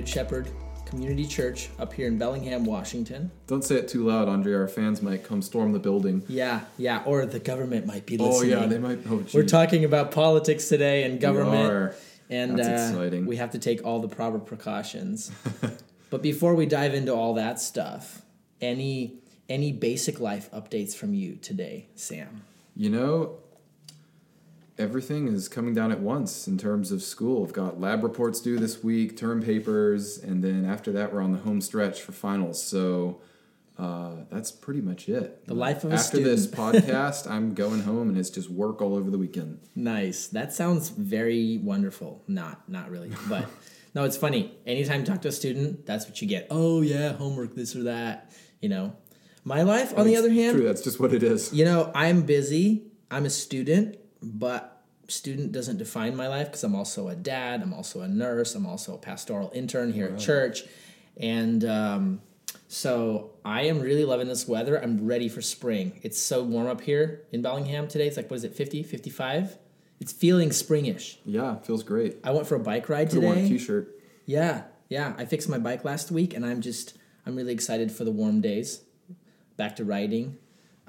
good Shepherd Community Church up here in Bellingham, Washington. Don't say it too loud, Andre. Our fans might come storm the building. Yeah, yeah, or the government might be Oh yeah, they might. Oh, We're talking about politics today and government, are. and That's uh, exciting. we have to take all the proper precautions. but before we dive into all that stuff, any any basic life updates from you today, Sam? You know, everything is coming down at once in terms of school. I've got lab reports due this week, term papers, and then after that, we're on the home stretch for finals. So uh, that's pretty much it. The life of a after this podcast, I'm going home, and it's just work all over the weekend. Nice. That sounds very wonderful. Not not really, but no, it's funny. Anytime you talk to a student, that's what you get. Oh yeah, homework, this or that. You know, my life on the other hand, true. That's just what it is. you know, I'm busy. I'm a student, but student doesn't define my life because I'm also a dad. I'm also a nurse. I'm also a pastoral intern here at church, and um, so I am really loving this weather. I'm ready for spring. It's so warm up here in Bellingham today. It's like what is it, 50, 55? It's feeling springish. Yeah, feels great. I went for a bike ride Could have worn a today. t-shirt. Yeah, yeah. I fixed my bike last week, and I'm just I'm really excited for the warm days. Back to riding.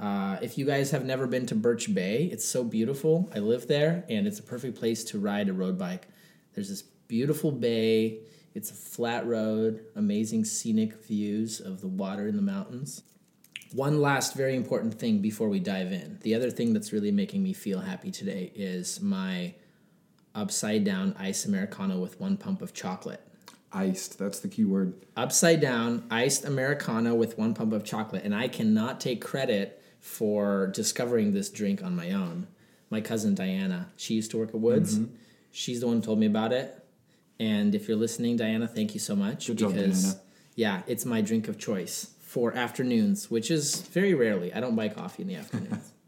Uh, if you guys have never been to Birch Bay, it's so beautiful. I live there, and it's a perfect place to ride a road bike. There's this beautiful bay. It's a flat road, amazing scenic views of the water in the mountains. One last very important thing before we dive in. The other thing that's really making me feel happy today is my upside down iced americano with one pump of chocolate. Iced. That's the key word. Upside down iced americano with one pump of chocolate, and I cannot take credit for discovering this drink on my own. My cousin Diana, she used to work at Woods. Mm-hmm. She's the one who told me about it. And if you're listening, Diana, thank you so much Good job, Diana. yeah, it's my drink of choice for afternoons, which is very rarely. I don't buy coffee in the afternoons.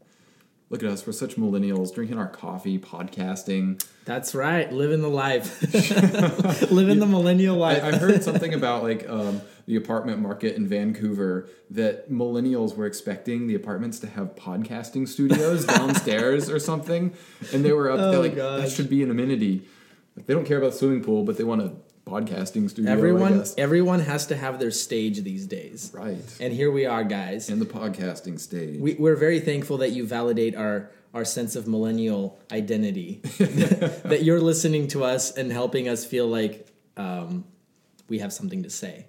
Look at us. We're such millennials, drinking our coffee, podcasting. That's right, living the life, living the millennial life. I, I heard something about like um, the apartment market in Vancouver that millennials were expecting the apartments to have podcasting studios downstairs or something, and they were up. they're like, that Oh, should be an amenity. Like, they don't care about the swimming pool, but they want a podcasting studio. I everyone, everyone has to have their stage these days. right? And here we are, guys. In the podcasting stage. We, we're very thankful that you validate our our sense of millennial identity. that you're listening to us and helping us feel like um, we have something to say.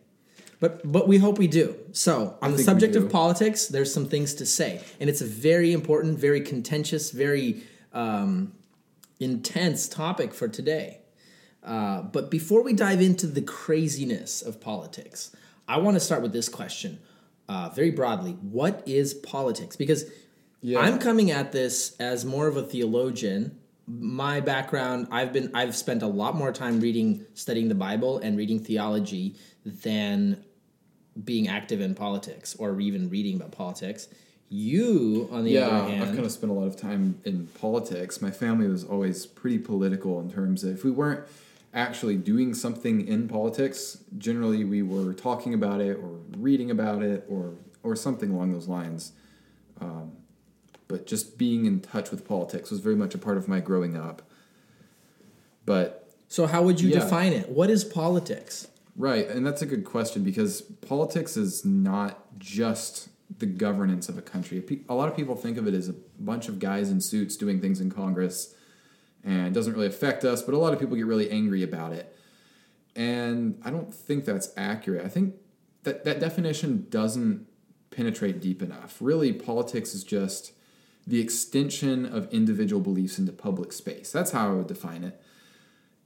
But but we hope we do. So on the subject of politics, there's some things to say, and it's a very important, very contentious, very um, intense topic for today. Uh, but before we dive into the craziness of politics, I want to start with this question, uh, very broadly: What is politics? Because Yeah. I'm coming at this as more of a theologian. My background, I've been, I've spent a lot more time reading, studying the Bible, and reading theology than being active in politics or even reading about politics. You, on the yeah, other hand, I've kind of spent a lot of time in politics. My family was always pretty political in terms of if we weren't actually doing something in politics, generally we were talking about it or reading about it or or something along those lines. Um, but just being in touch with politics was very much a part of my growing up. But so how would you Yeah. define it? What is politics? Right, and that's a good question because politics is not just the governance of a country. A lot of people think of it as a bunch of guys in suits doing things in Congress and doesn't really affect us, but a lot of people get really angry about it. And I don't think that's accurate. I think that that definition doesn't penetrate deep enough. Really, politics is just the extension of individual beliefs into public space. That's how I would define it.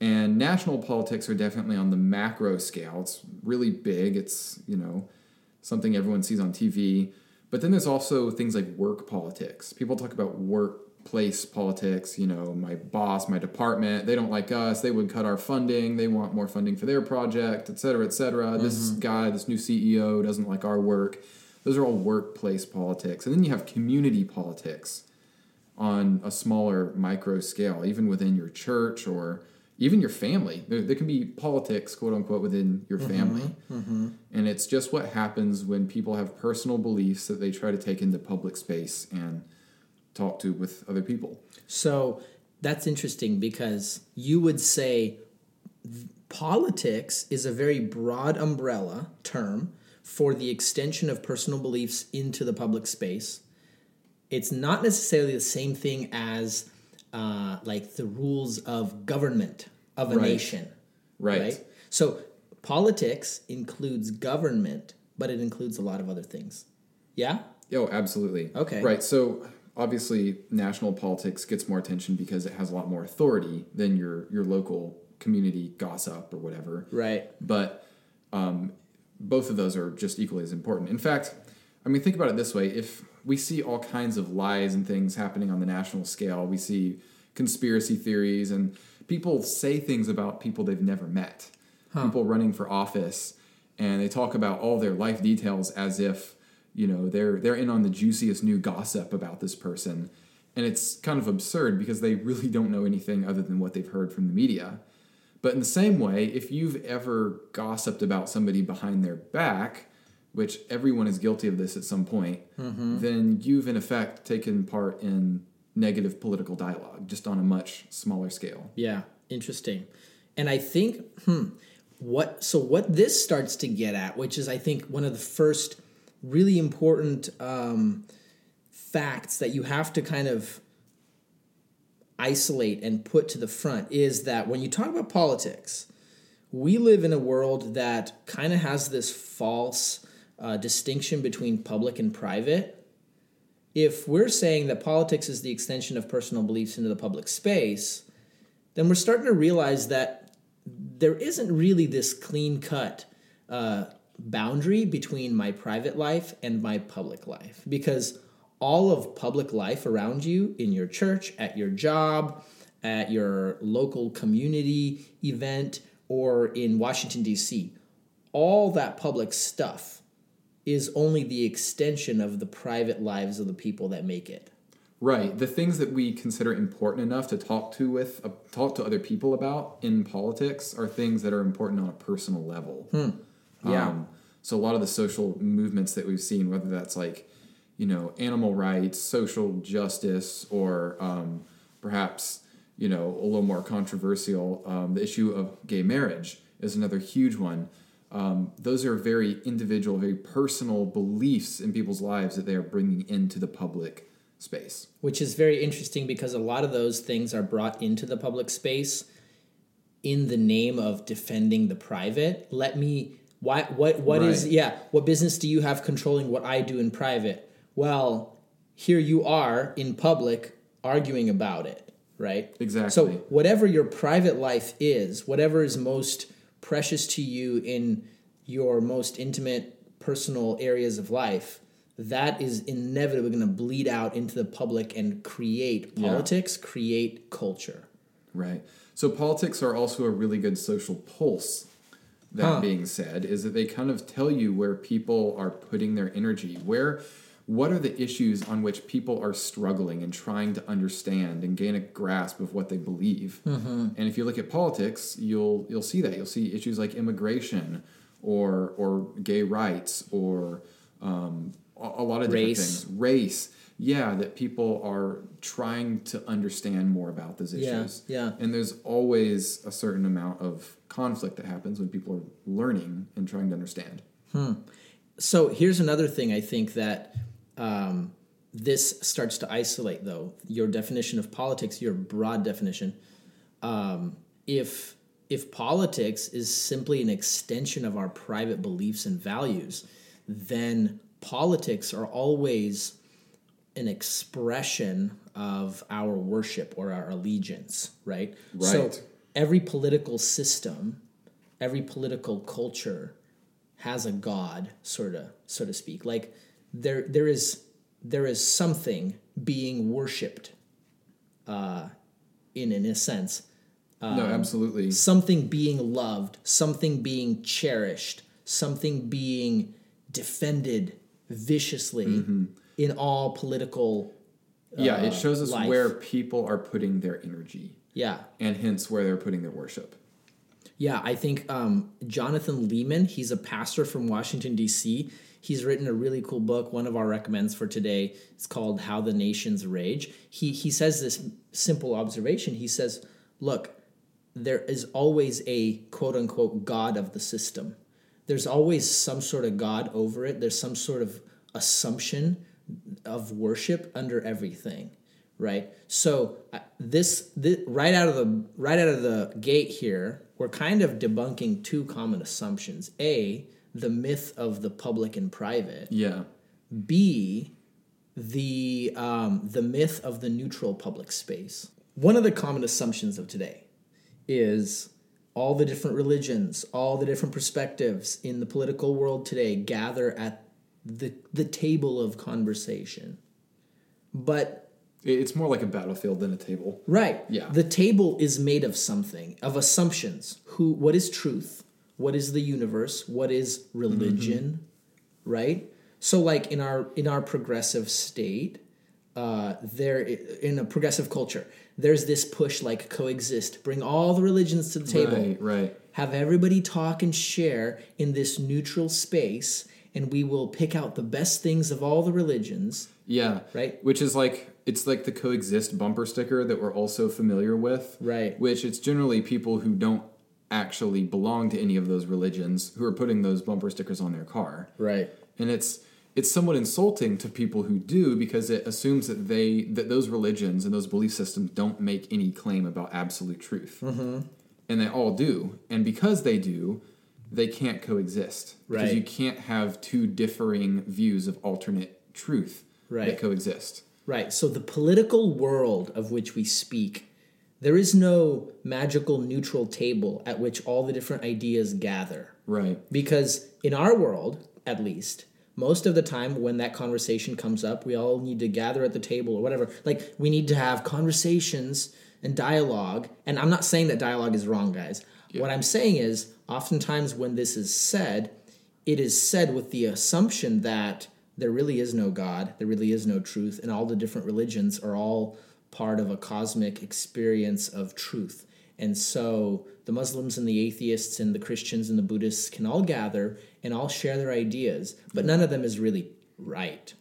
And national politics are definitely on the macro scale. It's really big. It's, you know, something everyone sees on TV. But then there's also things like work politics. People talk about workplace politics, you know, my boss, my department, they don't like us. They would cut our funding. They want more funding for their project, et cetera, et cetera. This mm-hmm. guy, this new CEO doesn't like our work. Those are all workplace politics. And then you have community politics on a smaller micro scale, even within your church or even your family. There, there can be politics, quote unquote, within your mm-hmm. family. Mm-hmm. And it's just what happens when people have personal beliefs that they try to take into public space and talk to with other people. So that's interesting because you would say politics is a very broad umbrella term for the extension of personal beliefs into the public space. It's not necessarily the same thing as uh, like the rules of government of a Right. nation. Right. So politics includes government, but it includes a lot of other things. Yeah? Oh, absolutely. Okay. Right. So obviously, national politics gets more attention because it has a lot more authority than your your local community gossip or whatever. Right. But um, both of those are just equally as important. In fact, I mean, think about it this way: if we see all kinds of lies and things happening on the national scale, we see conspiracy theories and people say things about people they've never met, people running for office, and they talk about all their life details as if you know they're they're in on the juiciest new gossip about this person, and it's kind of absurd because they really don't know anything other than what they've heard from the media. But in the same way, if you've ever gossiped about somebody behind their back, which everyone is guilty of this at some point, then you've in effect taken part in negative political dialogue, just on a much smaller scale. Yeah, interesting. And I think, hmm, what so what this starts to get at, which is I think one of the first really important um, facts that you have to kind of isolate and put to the front is that when you talk about politics, we live in a world that kind of has this false uh, distinction between public and private. If we're saying that politics is the extension of personal beliefs into the public space, then we're starting to realize that there isn't really this clean cut uh, boundary between my private life and my public life because all of public life around you in your church, at your job, at your local community event, or in Washington, D.C., all that public stuff is only the extension of the private lives of the people that make it. Right. The things that we consider important enough to talk to with uh, talk to other people about in politics are things that are important on a personal level. Yeah. Um, so a lot of the social movements that we've seen, whether that's like, you know, animal rights, social justice, or um, perhaps you know a little more controversial, um, the issue of gay marriage is another huge one. Um, those are very individual, very personal beliefs in people's lives that they are bringing into the public space. which is very interesting because a lot of those things are brought into the public space in the name of defending the private. Let me why what what is Right. yeah, what business do you have controlling what I do in private? Well, here you are in public arguing about it, right? Exactly. So whatever your private life is, whatever is most precious to you in your most intimate personal areas of life, that is inevitably going to bleed out into the public and create Yeah. politics, create culture. Right. So politics are also a really good social pulse. That Huh. being said, is that they kind of tell you where people are putting their energy, where what are the issues on which people are struggling and trying to understand and gain a grasp of what they believe. And if you look at politics, you'll you'll see that. You'll see issues like immigration or or gay rights or um, a, a lot of different Race. things. Race. Yeah, that people are trying to understand more about those Yeah, issues. yeah. yeah. And there's always a certain amount of conflict that happens when people are learning and trying to understand. Hmm. So here's another thing I think that um, this starts to isolate, though your definition of politics, your broad definition. Um, if if politics is simply an extension of our private beliefs and values, then politics are always an expression of our worship or our allegiance, right? Right. So every political system, every political culture has a god, sort of, so to speak. Like there, there is, there is something being worshipped, uh, in in a sense, no, absolutely. something being loved, something being cherished, something being defended viciously in all political. yeah, uh, it shows us life. where people are putting their energy Yeah, and hence where they're putting their worship. Yeah, I think um, Jonathan Leeman, he's a pastor from Washington, D.C. He's written a really cool book. One of our recommends for today It's called How the Nations Rage. He, he says this simple observation. He says, Look, there is always a quote unquote God of the system. There's always some sort of God over it, there's some sort of assumption of worship under everything right? So this, this right out of the right out of the gate here we're kind of debunking two common assumptions. A the myth of the public and private. Yeah. b the um, the myth of the neutral public space. One of the common assumptions of today is all the different religions all the different perspectives in the political world today gather at the the table of conversation but It's more like a battlefield than a table. Right. Yeah. The table is made of something, of assumptions. Who what is truth? What is the universe? What is religion? Right? So like in our in our progressive state, uh there in a progressive culture, there's this push like coexist, bring all the religions to the table. Right, right. Have everybody talk and share in this neutral space and we will pick out the best things of all the religions. Yeah. Right. Which is like it's like the coexist bumper sticker that we're also familiar with. Right. Which it's generally people who don't actually belong to any of those religions who are putting those bumper stickers on their car. Right. And it's it's somewhat insulting to people who do because it assumes that they that those religions and those belief systems don't make any claim about absolute truth. Mm-hmm. And they all do. And because they do, they can't coexist. Because Right. you can't have two differing views of alternate truth Right. that coexist. Right. So the political world of which we speak, there is no magical neutral table at which all the different ideas gather. Right. Because in our world, at least, most of the time when that conversation comes up, we all need to gather at the table or whatever. Like we need to have conversations and dialogue. And I'm not saying that dialogue is wrong, guys. What I'm saying is, oftentimes when this is said, it is said with the assumption that there really is no God, there really is no truth, and all the different religions are all part of a cosmic experience of truth. And so the Muslims and the atheists and the Christians and the Buddhists can all gather and all share their ideas, but none of them is really right.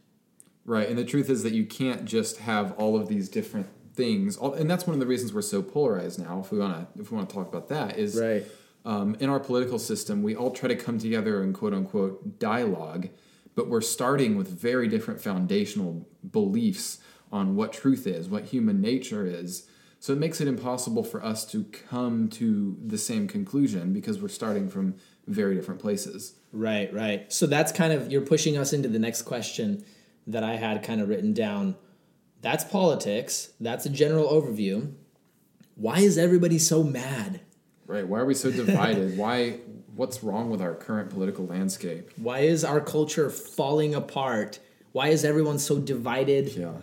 Right, and the truth is that you can't just have all of these different things, and that's one of the reasons we're so polarized now. If we want to, if we want to talk about that, is Right. Um, in our political system, we all try to come together in quote unquote dialogue, but we're starting with very different foundational beliefs on what truth is, what human nature is. So it makes it impossible for us to come to the same conclusion because we're starting from very different places. Right, right. So that's kind of you're pushing us into the next question that I had kind of written down. That's politics. That's a general overview. Why is everybody so mad? Right? Why are we so divided? Why? What's wrong with our current political landscape? Why is our culture falling apart? Why is everyone so divided? Yeah.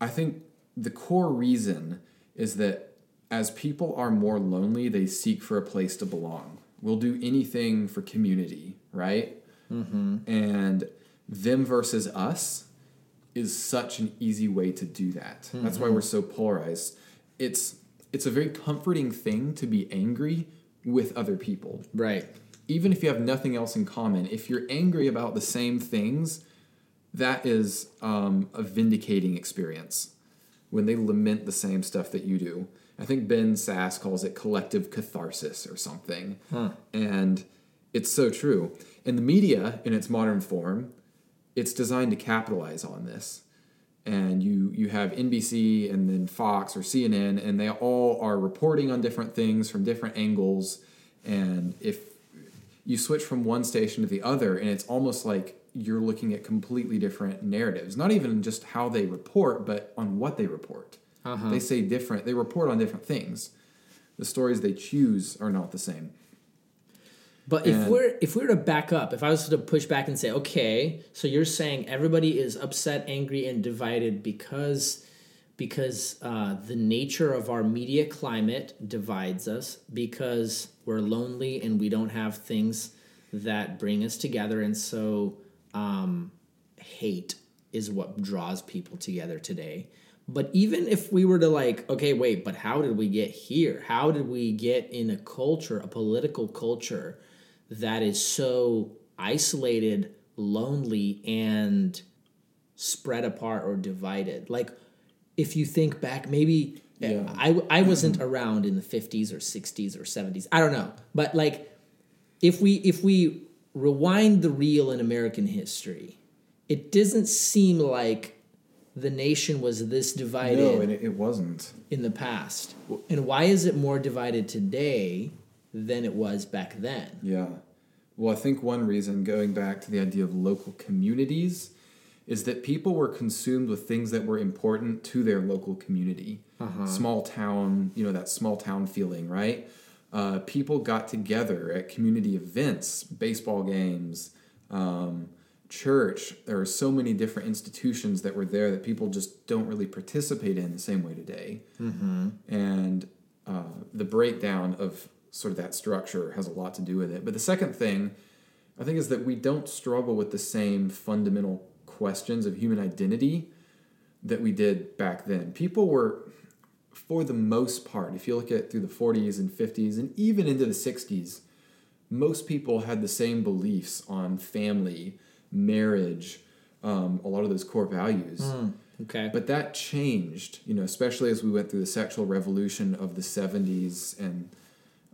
I think the core reason is that as people are more lonely, they seek for a place to belong. We'll do anything for community, right? Mm-hmm. And them versus us is such an easy way to do that. That's why we're so polarized. It's it's a very comforting thing to be angry with other people Right. even if you have nothing else in common, if you're angry about the same things, that is um, a vindicating experience when they lament the same stuff that you do. I think Ben Sasse calls it collective catharsis or something. And it's so true. And the media, in its modern form, it's designed to capitalize on this. And you you have NBC and then Fox or CNN, and they all are reporting on different things from different angles. And if you switch from one station to the other, and it's almost like you're looking at completely different narratives. Not even just how they report, but on what they report. Uh-huh. They say different. They report on different things. The stories they choose are not the same. But if And- we're if we were to back up, if I was to push back and say, okay, so you're saying everybody is upset, angry, and divided because because uh, the nature of our media climate divides us because we're lonely and we don't have things that bring us together, and so um, hate is what draws people together today. But even if we were to like, okay, wait, but how did we get here? How did we get in a culture, a political culture that is so isolated, lonely, and spread apart or divided? Like, if you think back, maybe Yeah. I, I wasn't around in the 50s or 60s or 70s. I don't know. But like, if we if we rewind the reel in American history, it doesn't seem like the nation was this divided No, it, it wasn't. in the past. And why is it more divided today than it was back then? Yeah. Well, I think one reason, going back to the idea of local communities, is that people were consumed with things that were important to their local community. Small town, you know, that small town feeling, right? Uh, people got together at community events, baseball games, um, church. There are so many different institutions that were there that people just don't really participate in the same way today. And uh, the breakdown of sort of that structure has a lot to do with it. But the second thing, I think, is that we don't struggle with the same fundamental questions of human identity that we did back then. People were, for the most part, if you look at through the 40s and 50s and even into the 60s, most people had the same beliefs on family, marriage, um, a lot of those core values. Okay. But that changed, you know, especially as we went through the sexual revolution of the 70s and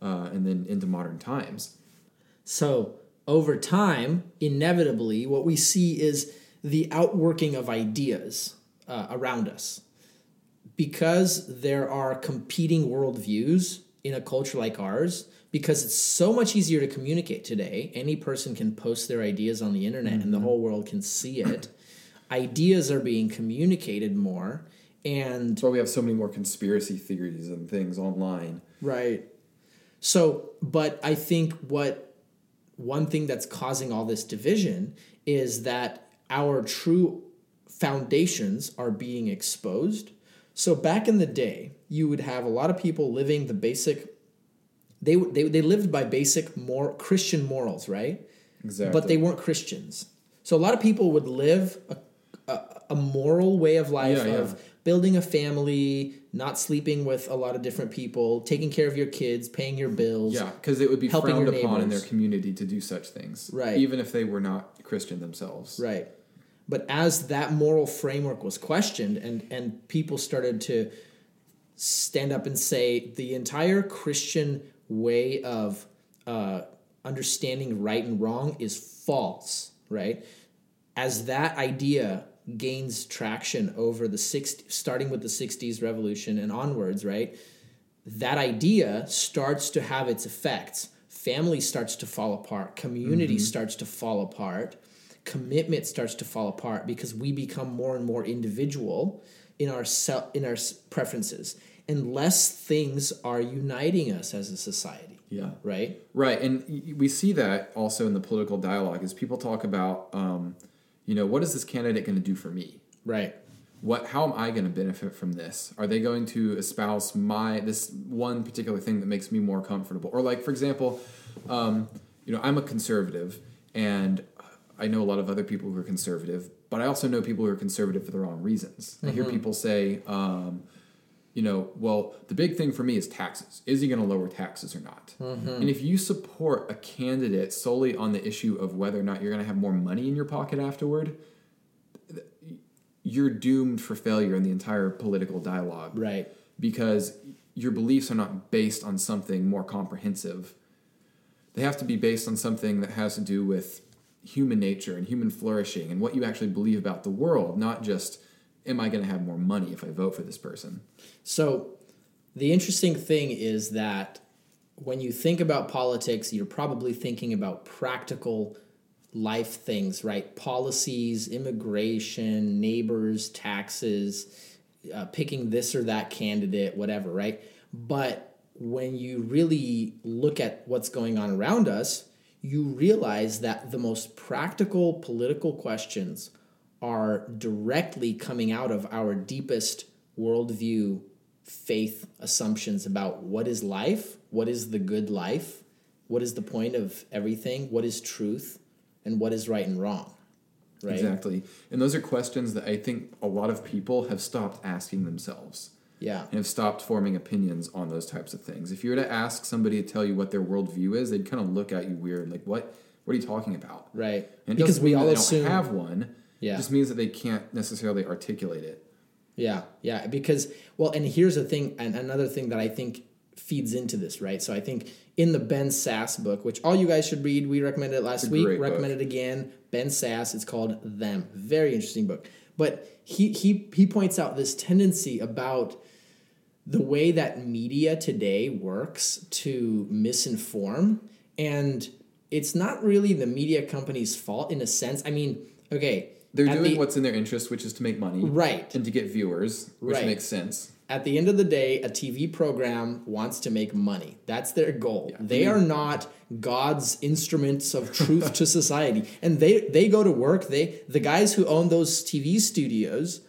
uh, and then into modern times. So over time, inevitably, what we see is the outworking of ideas uh, around us. Because there are competing worldviews in a culture like ours, because it's so much easier to communicate today, any person can post their ideas on the internet and the whole world can see it. ideas are being communicated more. And why we have so many more conspiracy theories and things online. Right. So, but I think what one thing that's causing all this division is that our true foundations are being exposed. So back in the day, you would have a lot of people living the basic they they they lived by basic more Christian morals, right? Exactly. But they weren't Christians. So a lot of people would live a, a, a moral way of life Yeah, yeah. of building a family, not sleeping with a lot of different people, taking care of your kids, paying your bills. Yeah, because it would be helping frowned upon in their community to do such things. Right. Even if they were not Christian themselves. Right. But as that moral framework was questioned and, and people started to stand up and say the entire Christian way of uh, understanding right and wrong is false, right? As that idea gains traction over the 60, starting with the 60s revolution and onwards, right? That idea starts to have its effects. Family starts to fall apart, community starts to fall apart, commitment starts to fall apart because we become more and more individual in our self, in our preferences, and less things are uniting us as a society. Yeah. Right. Right, and we see that also in the political dialogue as people talk about, um, you know, what is this candidate going to do for me? Right. What? How am I going to benefit from this? Are they going to espouse my this one particular thing that makes me more comfortable? Or like, for example, um, you know, I'm a conservative, and I know a lot of other people who are conservative, but I also know people who are conservative for the wrong reasons. I hear people say, um, you know, well, the big thing for me is taxes. Is he going to lower taxes or not? Mm-hmm. And if you support a candidate solely on the issue of whether or not you're going to have more money in your pocket afterward, you're doomed for failure in the entire political dialogue Right. because your beliefs are not based on something more comprehensive. They have to be based on something that has to do with human nature and human flourishing and what you actually believe about the world, not just, am I going to have more money if I vote for this person? So, the interesting thing is that when you think about politics, you're probably thinking about practical life things, right? Policies, immigration, neighbors, taxes, uh, picking this or that candidate, whatever, right? But when you really look at what's going on around us, you realize that the most practical political questions are directly coming out of our deepest worldview faith assumptions about what is life, what is the good life, what is the point of everything, what is truth, and what is right and wrong. right? Exactly. And those are questions that I think a lot of people have stopped asking themselves Yeah. and have stopped forming opinions on those types of things. If you were to ask somebody to tell you what their worldview is, they'd kind of look at you weird, like, what? What are you talking about? Right. And because we all assume don't have one. Yeah. It just means that they can't necessarily articulate it. Yeah, yeah. Because well, and here's the thing, and another thing that I think feeds into this, right? So I think in the Ben Sasse book, which all you guys should read, we recommended it last week. Recommend book. it again. Ben Sasse. It's called Them. Very interesting book. But he he he points out this tendency about the way that media today works to misinform and it's not really the media company's fault in a sense. I mean, okay, They're doing the- what's in their interest, which is to make money. Right. And to get viewers, which Right. makes sense. at the end of the day, a TV program wants to make money. That's their goal. They are not God's instruments of truth to society. And they they go to work. They the guys who own those TV studios,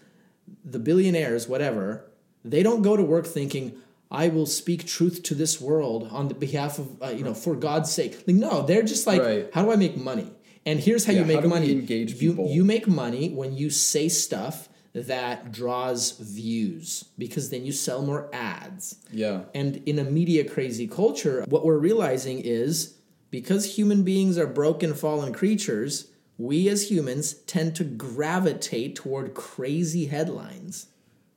the billionaires, whatever, they don't go to work thinking, I will speak truth to this world on the behalf of uh, you know for God's sake. Like no, they're just like, Right. how do I make money? And here's how Yeah, you how make do we money. engage you people? you make money when you say stuff that draws views because then you sell more ads. Yeah. And in a media crazy culture, what we're realizing is because human beings are broken, fallen creatures, we as humans tend to gravitate toward crazy headlines.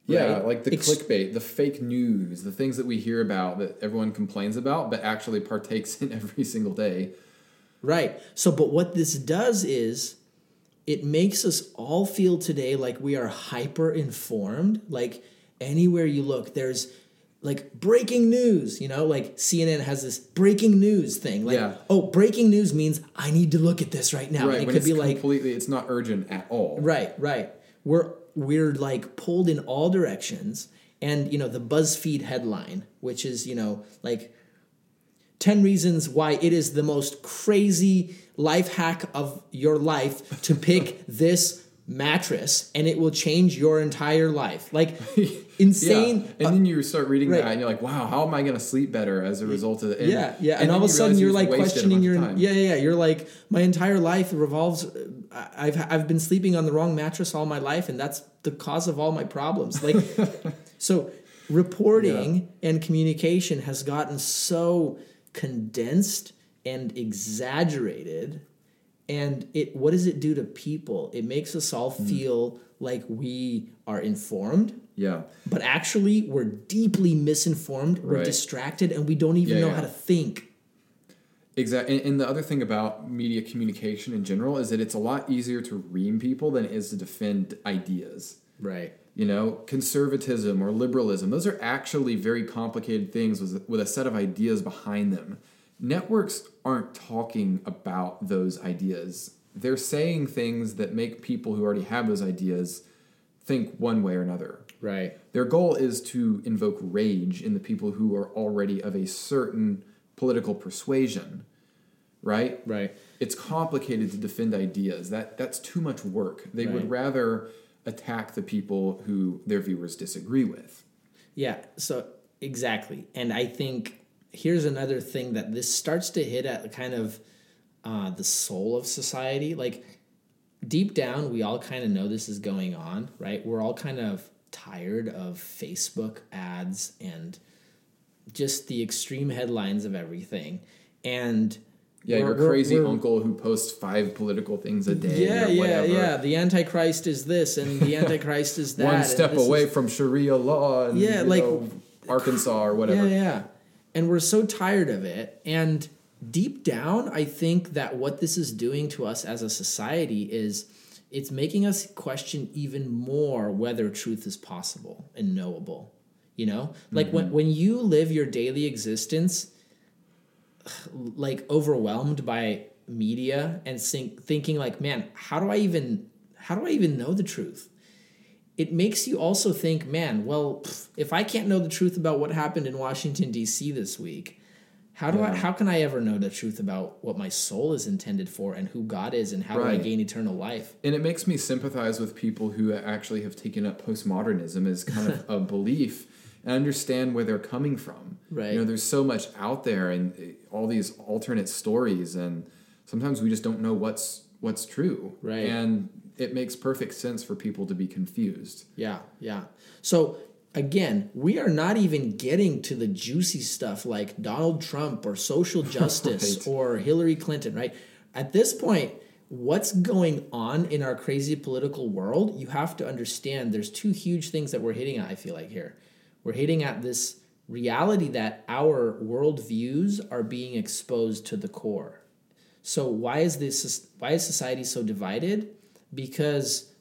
Yeah, right? like the Ex- clickbait, the fake news, the things that we hear about that everyone complains about, but actually partakes in every single day. Right. So, but what this does is it makes us all feel today like we are hyper informed. Like anywhere you look, there's like breaking news, you know, like CNN has this breaking news thing. Like, Yeah. oh, breaking news means I need to look at this right now. right. and it could it's be like, completely, it's not urgent at all. Right, right. We're we're like pulled in all directions. And you know, the BuzzFeed headline, which is, you know, like 10 reasons why it is the most crazy life hack of your life to pick this mattress and it will change your entire life. Like insane Yeah. And then you start reading right. that and you're like, wow, how am I going to sleep better as a result of it? And, yeah, yeah, and, then all of a sudden you're like questioning your yeah, yeah, yeah. You're like my entire life revolves. I've I've been sleeping on the wrong mattress all my life, and that's the cause of all my problems. Like, so reporting and communication has gotten so condensed and exaggerated, and it what does it do to people? It makes us all Hmm. feel like we are informed. Yeah. But actually, we're deeply misinformed, we're distracted, and we don't even Yeah, know yeah. how to think. Exactly. And, and the other thing about media communication in general is that it's a lot easier to ream people than it is to defend ideas. Right. You know, conservatism or liberalism, those are actually very complicated things with, with a set of ideas behind them. Networks aren't talking about those ideas. They're saying things that make people who already have those ideas think one way or another. Right. Their goal is to invoke rage in the people who are already of a certain political persuasion, right? Right. It's complicated to defend ideas. That that's too much work. They Right. would rather attack the people who their viewers disagree with. Yeah. So exactly, and I think here's another thing that this starts to hit at kind of uh, the soul of society. Like deep down, we all kind of know this is going on, right? We're all kind of tired of Facebook ads and just the extreme headlines of everything, and Yeah, we're- your we're- crazy we're- uncle who posts five political things a day. Yeah, or yeah, yeah. The Antichrist is this, and the Antichrist is that. One step this is- away from Sharia law and Yeah, you like- know, Arkansas or whatever. Yeah, yeah. And we're so tired of it. And deep down, I think that what this is doing to us as a society is it's making us question even more whether truth is possible and knowable. You know? Like when, mm-hmm. when you live your daily existence like overwhelmed by media and think, thinking like, man, how do I even how do I even know the truth? it makes you also think, man, well, if I can't know the truth about what happened in Washington D.C. this week, how do I how can I ever know the truth about what my soul is intended for and who God is and how do I gain eternal life? And it makes me sympathize with people who actually have taken up postmodernism as kind of a belief and understand where they're coming from. Right. You know, there's so much out there and uh, all these alternate stories, and sometimes we just don't know what's what's true. Right. And it makes perfect sense for people to be confused. Yeah, yeah. So again, we are not even getting to the juicy stuff like Donald Trump or social justice Right. or Hillary Clinton, right? At this point, what's going on in our crazy political world, you have to understand there's two huge things that we're hitting at, I feel like here. We're hitting at this reality that our worldviews are being exposed to the core. So why is this why is society so divided? Because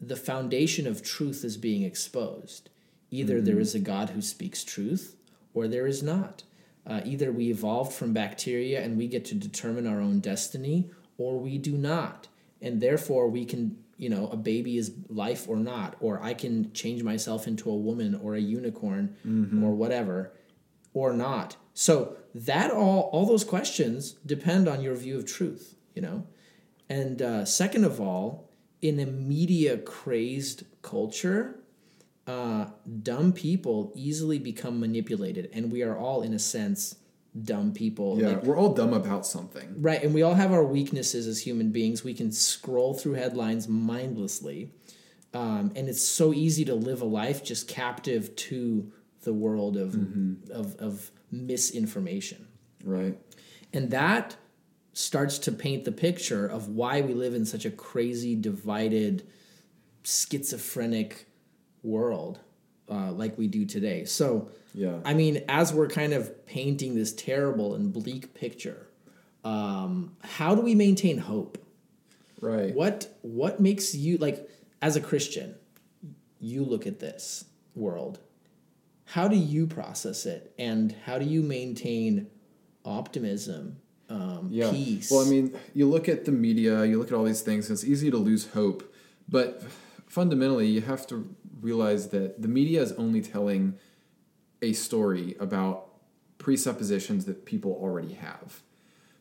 the foundation of truth is being exposed. Either there is a God who speaks truth or there is not. Uh, either we evolved from bacteria and we get to determine our own destiny or we do not. And therefore we can, you know, a baby is life or not, or I can change myself into a woman or a unicorn or whatever or not. So that all all those questions depend on your view of truth, you know. And uh, second of all, in a media crazed culture, uh, dumb people easily become manipulated, and we are all, in a sense, dumb people. Yeah, Like, we're all dumb about something. Right, and we all have our weaknesses as human beings. We can scroll through headlines mindlessly, um, and it's so easy to live a life just captive to the world of of, of misinformation, Right. and that starts to paint the picture of why we live in such a crazy, divided, schizophrenic world uh, like we do today. So, Yeah. I mean, as we're kind of painting this terrible and bleak picture, um, how do we maintain hope? Right. What what makes you like as a Christian? You look at this world. How do you process it, and how do you maintain optimism, um, Yeah. peace? Well, I mean, you look at the media, you look at all these things, it's easy to lose hope. But fundamentally, you have to realize that the media is only telling a story about presuppositions that people already have.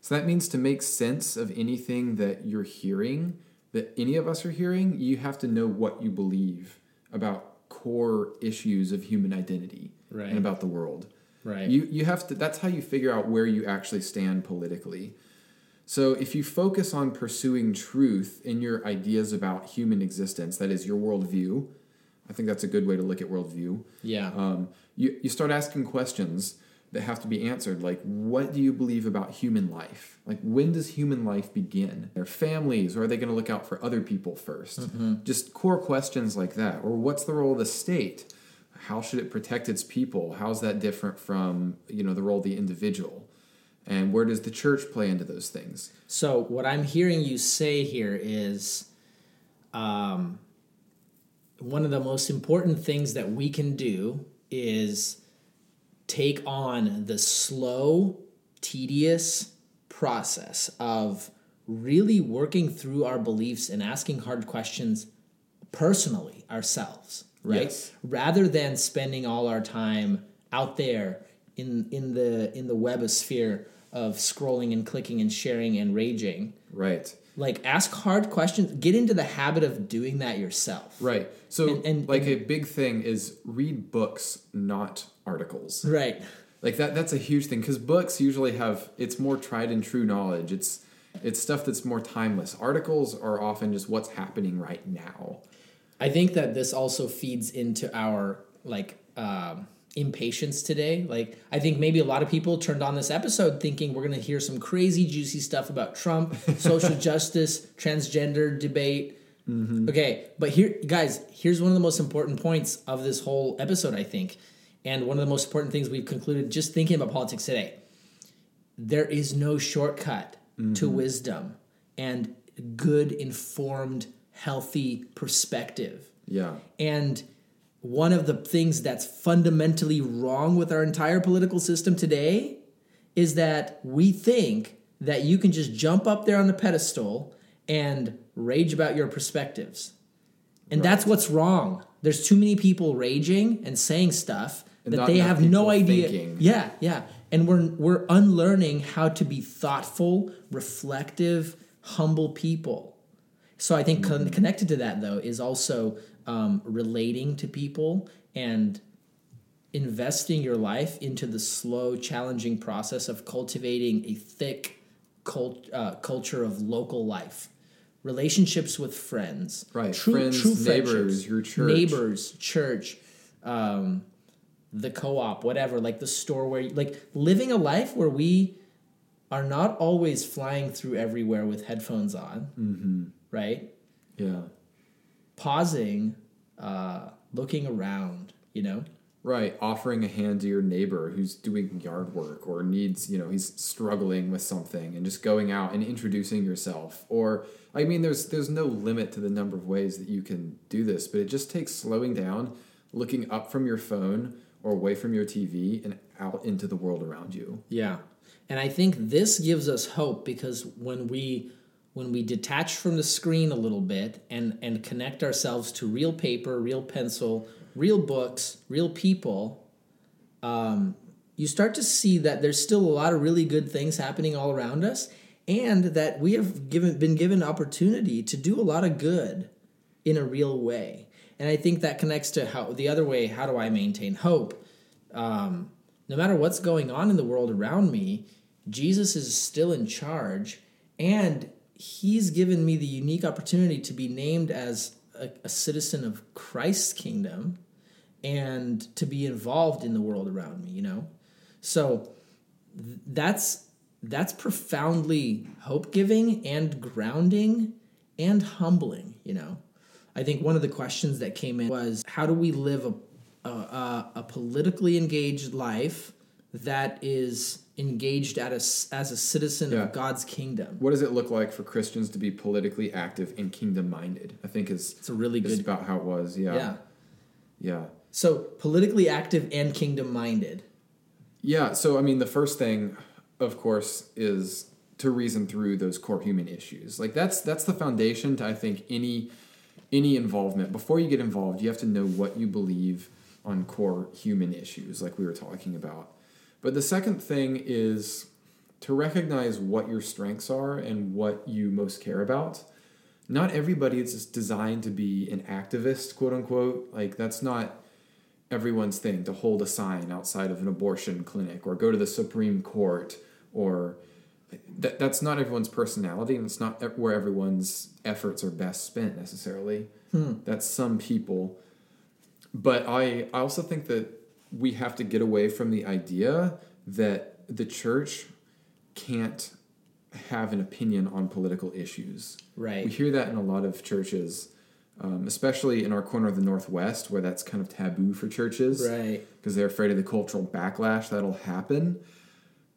So that means to make sense of anything that you're hearing, that any of us are hearing, you have to know what you believe about core issues of human identity Right. and about the world. right. You you have to that's how you figure out where you actually stand politically. So if you focus on pursuing truth in your ideas about human existence, that is your worldview, I think that's a good way to look at worldview. yeah. Um, you, you start asking questions that have to be answered, like what do you believe about human life? Like when does human life begin? Their families, or are they going to look out for other people 1st Just core questions like that. Or what's the role of the state? How should it protect its people? How's that different from you know the role of the individual? And where does the church play into those things? So what I'm hearing you say here is, um, one of the most important things that we can do is take on the slow, tedious process of really working through our beliefs and asking hard questions personally ourselves, right? Yes. Rather than spending all our time out there in in the in the webosphere of scrolling and clicking and sharing and raging. Right. Like ask hard questions, get into the habit of doing that yourself. Right. So And- and- like a big thing is read books, not articles. Right. like that that's a huge thing because books usually have it's more tried and true knowledge it's it's stuff that's more timeless articles are often just what's happening right now I think that this also feeds into our like um, impatience today. Like, I think maybe a lot of people turned on this episode thinking we're gonna hear some crazy juicy stuff about Trump, social justice, transgender debate. Mm-hmm. Okay, but here, guys, here's one of the most important points of this whole episode. I think, and one of the most important things we've concluded just thinking about politics today. There is no shortcut to mm-hmm. wisdom and good, informed, healthy perspective. yeah And one of the things that's fundamentally wrong with our entire political system today is that we think that you can just jump up there on the pedestal and rage about your perspectives. And that's what's wrong. There's too many people raging and saying stuff And that they have no idea. thinking. Yeah, yeah. And we're we're unlearning how to be thoughtful, reflective, humble people. So I think con- connected to that though is also um, relating to people and investing your life into the slow, challenging process of cultivating a thick cult, uh, culture of local life, relationships with friends, Right. True, friends, neighbors, your church. neighbors, church, um, the co-op, whatever, like the store where, like living a life where we are not always flying through everywhere with headphones on, Mm-hmm. right? Yeah. Pausing, uh, looking around, you know. Right, offering a hand to your neighbor who's doing yard work or needs, you know, he's struggling with something and just going out and introducing yourself. Or I mean there's there's no limit to the number of ways that you can do this, but it just takes slowing down, looking up from your phone or away from your TV and out into the world around you. Yeah. And I think this gives us hope because when we when we detach from the screen a little bit and and connect ourselves to real paper, real pencil, real books, real people, um, you start to see that there's still a lot of really good things happening all around us, and that we have given been given opportunity to do a lot of good in a real way. And I think that connects to how the other way. How do I maintain hope? Um, no matter what's going on in the world around me, Jesus is still in charge, and He's given me the unique opportunity to be named as a, a citizen of Christ's kingdom and to be involved in the world around me. You know, so that's that's profoundly hope giving and grounding and humbling. You know, I think one of the questions that came in was how do we live a, a, a, politically engaged life that is engaged at a, as a citizen Yeah. of God's kingdom? What does it look like for Christians to be politically active and kingdom minded? I think is It's a really good. about how it was. Yeah. Yeah. Yeah. So politically active and kingdom minded. Yeah, so I mean, the first thing, of course, is to reason through those core human issues. Like that's that's the foundation to I think any any involvement. Before you get involved, you have to know what you believe on core human issues, like we were talking about. But the second thing is to recognize what your strengths are and what you most care about. Not everybody is designed to be an activist, quote unquote. Like that's not everyone's thing to hold a sign outside of an abortion clinic or go to the Supreme Court or that that's not everyone's personality and it's not where everyone's efforts are best spent necessarily. Hmm. That's some people. But I, I also think that we have to get away from the idea that the church can't have an opinion on political issues. Right. We hear that in a lot of churches, um, especially in our corner of the Northwest, where that's kind of taboo for churches Right. because they're afraid of the cultural backlash that'll happen.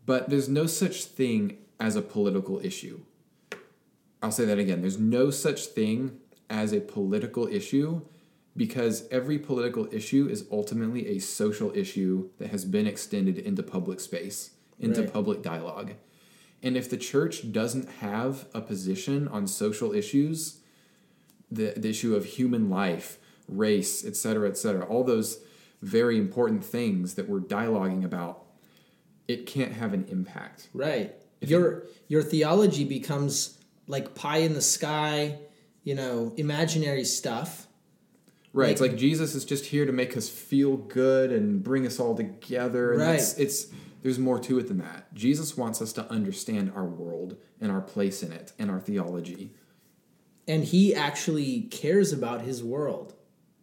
But there's no such thing as a political issue. I'll say that again. There's no such thing as a political issue because every political issue is ultimately a social issue that has been extended into public space, into Right. public dialogue. And if the church doesn't have a position on social issues, the, the issue of human life, race, et cetera, et cetera, all those very important things that we're dialoguing about, it can't have an impact. Right. Your your theology becomes like pie in the sky, you know, imaginary stuff. Right. it's like Jesus is just here to make us feel good and bring us all together. And Right. It's there's more to it than that. Jesus wants us to understand our world and our place in it and our theology. And he actually cares about his world.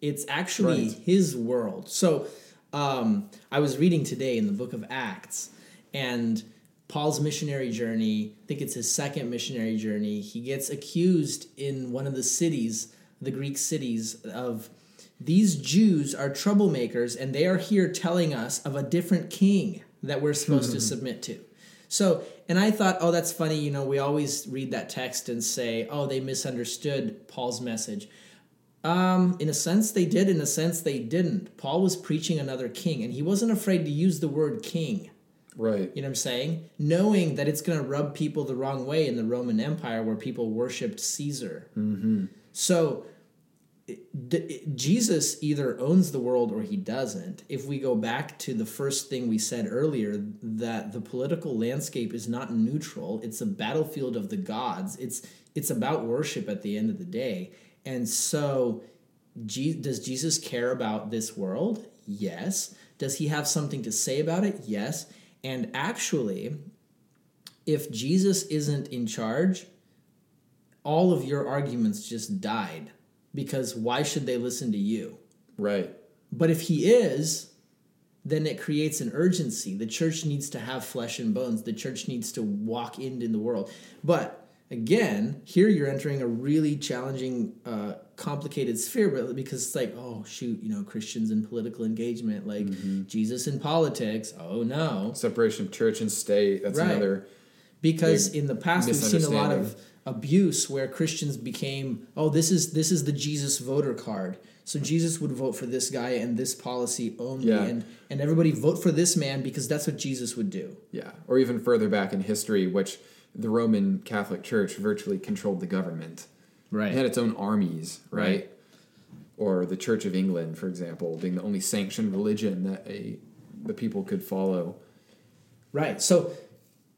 It's actually Right. his world. So um, I was reading today in the book of Acts, and Paul's missionary journey, I think it's his second missionary journey, he gets accused in one of the cities, the Greek cities, of these Jews are troublemakers and they are here telling us of a different king that we're supposed to submit to. So, and I thought, oh, that's funny. You know, we always read that text and say, oh, they misunderstood Paul's message. Um, in a sense, they did. In a sense, they didn't. Paul was preaching another king, and he wasn't afraid to use the word king. Right. You know what I'm saying? Knowing that it's going to rub people the wrong way in the Roman Empire where people worshipped Caesar. Mm-hmm. So Jesus either owns the world or he doesn't. If we go back to the first thing we said earlier, that the political landscape is not neutral, it's a battlefield of the gods. It's it's about worship at the end of the day. And so Je- does Jesus care about this world? Yes. Does he have something to say about it? Yes. And actually, if Jesus isn't in charge, all of your arguments just died because why should they listen to you? Right. But if he is, then it creates an urgency. The church needs to have flesh and bones. The church needs to walk into the world. But again, here you're entering a really challenging, uh, complicated sphere, but because it's like, oh shoot, you know, Christians and political engagement, like Mm-hmm. Jesus and politics. Oh no, Separation of church and state. That's Right. another. because in the past we've seen a lot of. Abuse where Christians became, oh, this is this is the Jesus voter card. So Jesus would vote for this guy and this policy only, Yeah. and and everybody vote for this man because that's what Jesus would do. Yeah. Or even further back in history, which the Roman Catholic Church virtually controlled the government. Right. It had its own armies, right? Right. Or the Church of England, for example, being the only sanctioned religion that a the people could follow. Right. So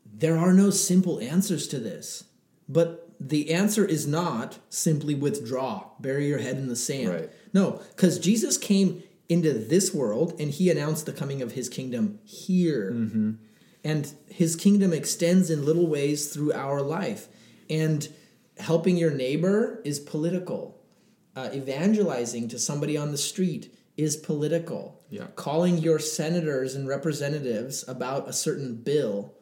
there are no simple answers to this. But the answer is not simply withdraw, bury your head in the sand. Right. No, because Jesus came into this world and he announced the coming of his kingdom here. And his kingdom extends in little ways through our life. And helping your neighbor is political. Uh, evangelizing to somebody on the street is political. Yeah. Calling your senators and representatives about a certain bill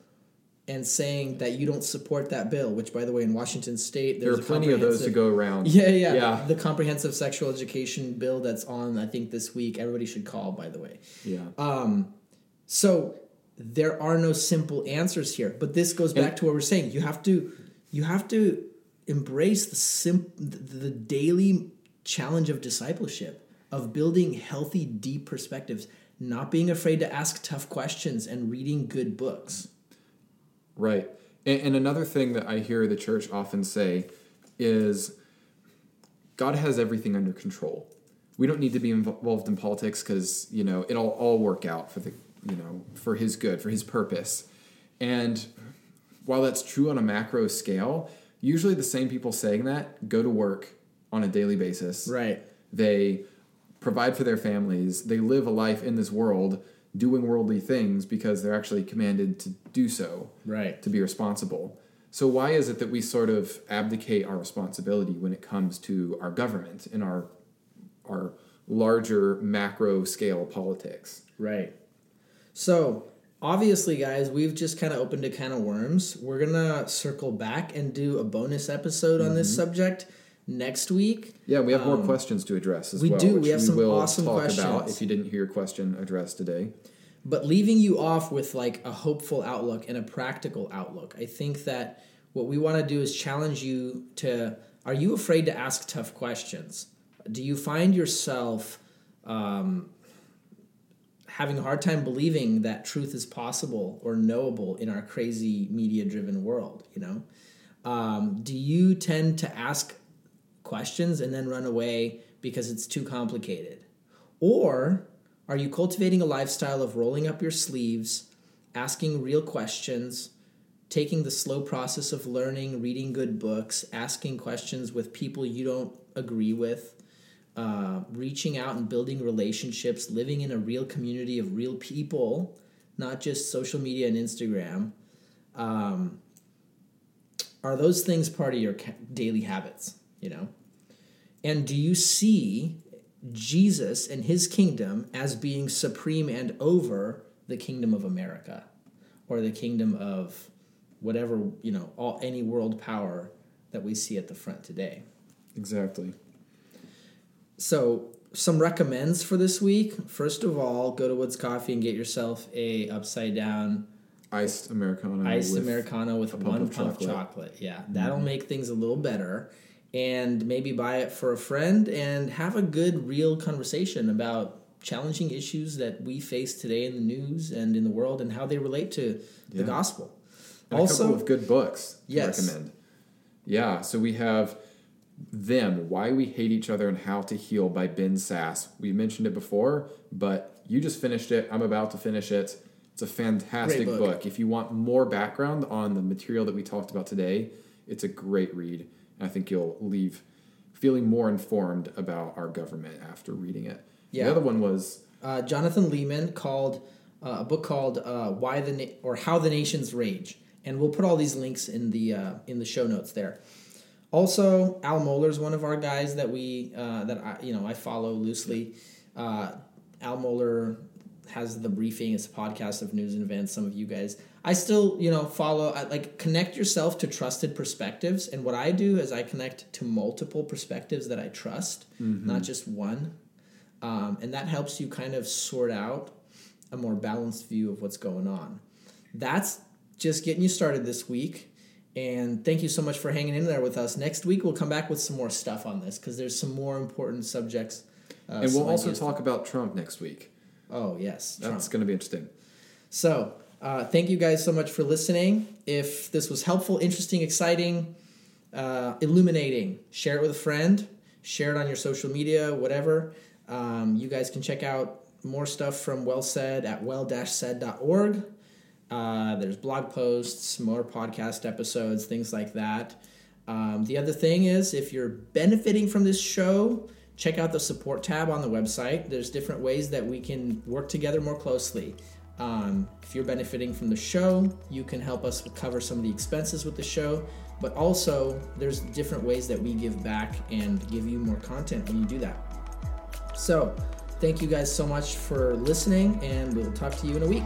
and saying that you don't support that bill, which, by the way, in Washington State, There there's are plenty of those to go around. Yeah, yeah, Yeah. The comprehensive sexual education bill that's on, I think, this week. Everybody should call, by the way. Yeah. Um, so there are no simple answers here, but this goes back to what we're saying. You have to, you have to embrace the sim, the, the daily challenge of discipleship, of building healthy, deep perspectives, not being afraid to ask tough questions, and reading good books. Right. And, and another thing that I hear the church often say is God has everything under control. We don't need to be involved in politics because, you know, it'll all work out for the, you know, for his good, for his purpose. And while that's true on a macro scale, usually the same people saying that go to work on a daily basis. Right. They provide for their families. They live a life in this world doing worldly things because they're actually commanded to do so Right. to be responsible. So why is it that we sort of abdicate our responsibility when it comes to our government and our our larger macro scale politics? Right. So, obviously, guys, we've just kind of opened a can of worms. We're going to circle back and do a bonus episode on Mm-hmm. this subject next week. Yeah, we have more questions to address as Um, we well. do. Which We have some awesome talk about questions. if you didn't hear your question addressed today. But leaving you off with like a hopeful outlook and a practical outlook. I think that what we want to do is challenge you to are you afraid to ask tough questions? Do you find yourself um, having a hard time believing that truth is possible or knowable in our crazy media driven world? You know, um, do you tend to ask questions and then run away because it's too complicated? Or are you cultivating a lifestyle of rolling up your sleeves, asking real questions, taking the slow process of learning, reading good books, asking questions with people you don't agree with, uh, reaching out and building relationships, living in a real community of real people, not just social media and Instagram? Um, are those things part of your daily habits? You know? And do you see Jesus and his kingdom as being supreme and over the kingdom of America or the kingdom of whatever, you know, all any world power that we see at the front today? Exactly. So, some recommends for this week. First of all, go to Woods Coffee and get yourself a upside down Iced Americano. iced with americano with a pump one of pump chocolate. chocolate. Yeah, that'll mm-hmm. make things a little better. And maybe buy it for a friend and have a good, real conversation about challenging issues that we face today in the news and in the world and how they relate to the gospel. And a also, couple of good books to Yes. recommend. Yeah, so we have Them, Why We Hate Each Other and How to Heal by Ben Sasse. We mentioned it before, but you just finished it. I'm about to finish it. It's a fantastic book. book. If you want more background on the material that we talked about today, it's a great read. I think you'll leave feeling more informed about our government after reading it. Yeah. The other one was uh, Jonathan Leeman called uh, a book called uh, "Why the Na- or How the Nations Rage," and we'll put all these links in the uh, in the show notes there. Also, Al Mohler's one of our guys that we uh, that I you know I follow loosely. Uh, Al Mohler has the briefing. It's a podcast of news and events. Some of you guys, I still you know follow. I, like connect yourself to trusted perspectives, and what I do is I connect to multiple perspectives that I trust, not just one, um, and that helps you kind of sort out a more balanced view of what's going on. That's just getting you started this week. And thank you so much for hanging in there with us. Next week we'll come back with some more stuff on this because there's some more important subjects. Uh, and we'll also talk about Trump next week. Oh yes. That's going to be interesting. So, uh, thank you guys so much for listening. If this was helpful, interesting, exciting, uh, illuminating, share it with a friend, share it on your social media, whatever. Um, you guys can check out more stuff from Well Said at well-said.org. Uh, there's blog posts, more podcast episodes, things like that. Um, the other thing is, if you're benefiting from this show, check out the support tab on the website. There's different ways that we can work together more closely. Um, if you're benefiting from the show, you can help us cover some of the expenses with the show. But also, there's different ways that we give back and give you more content when you do that. So, thank you guys so much for listening, and we'll talk to you in a week.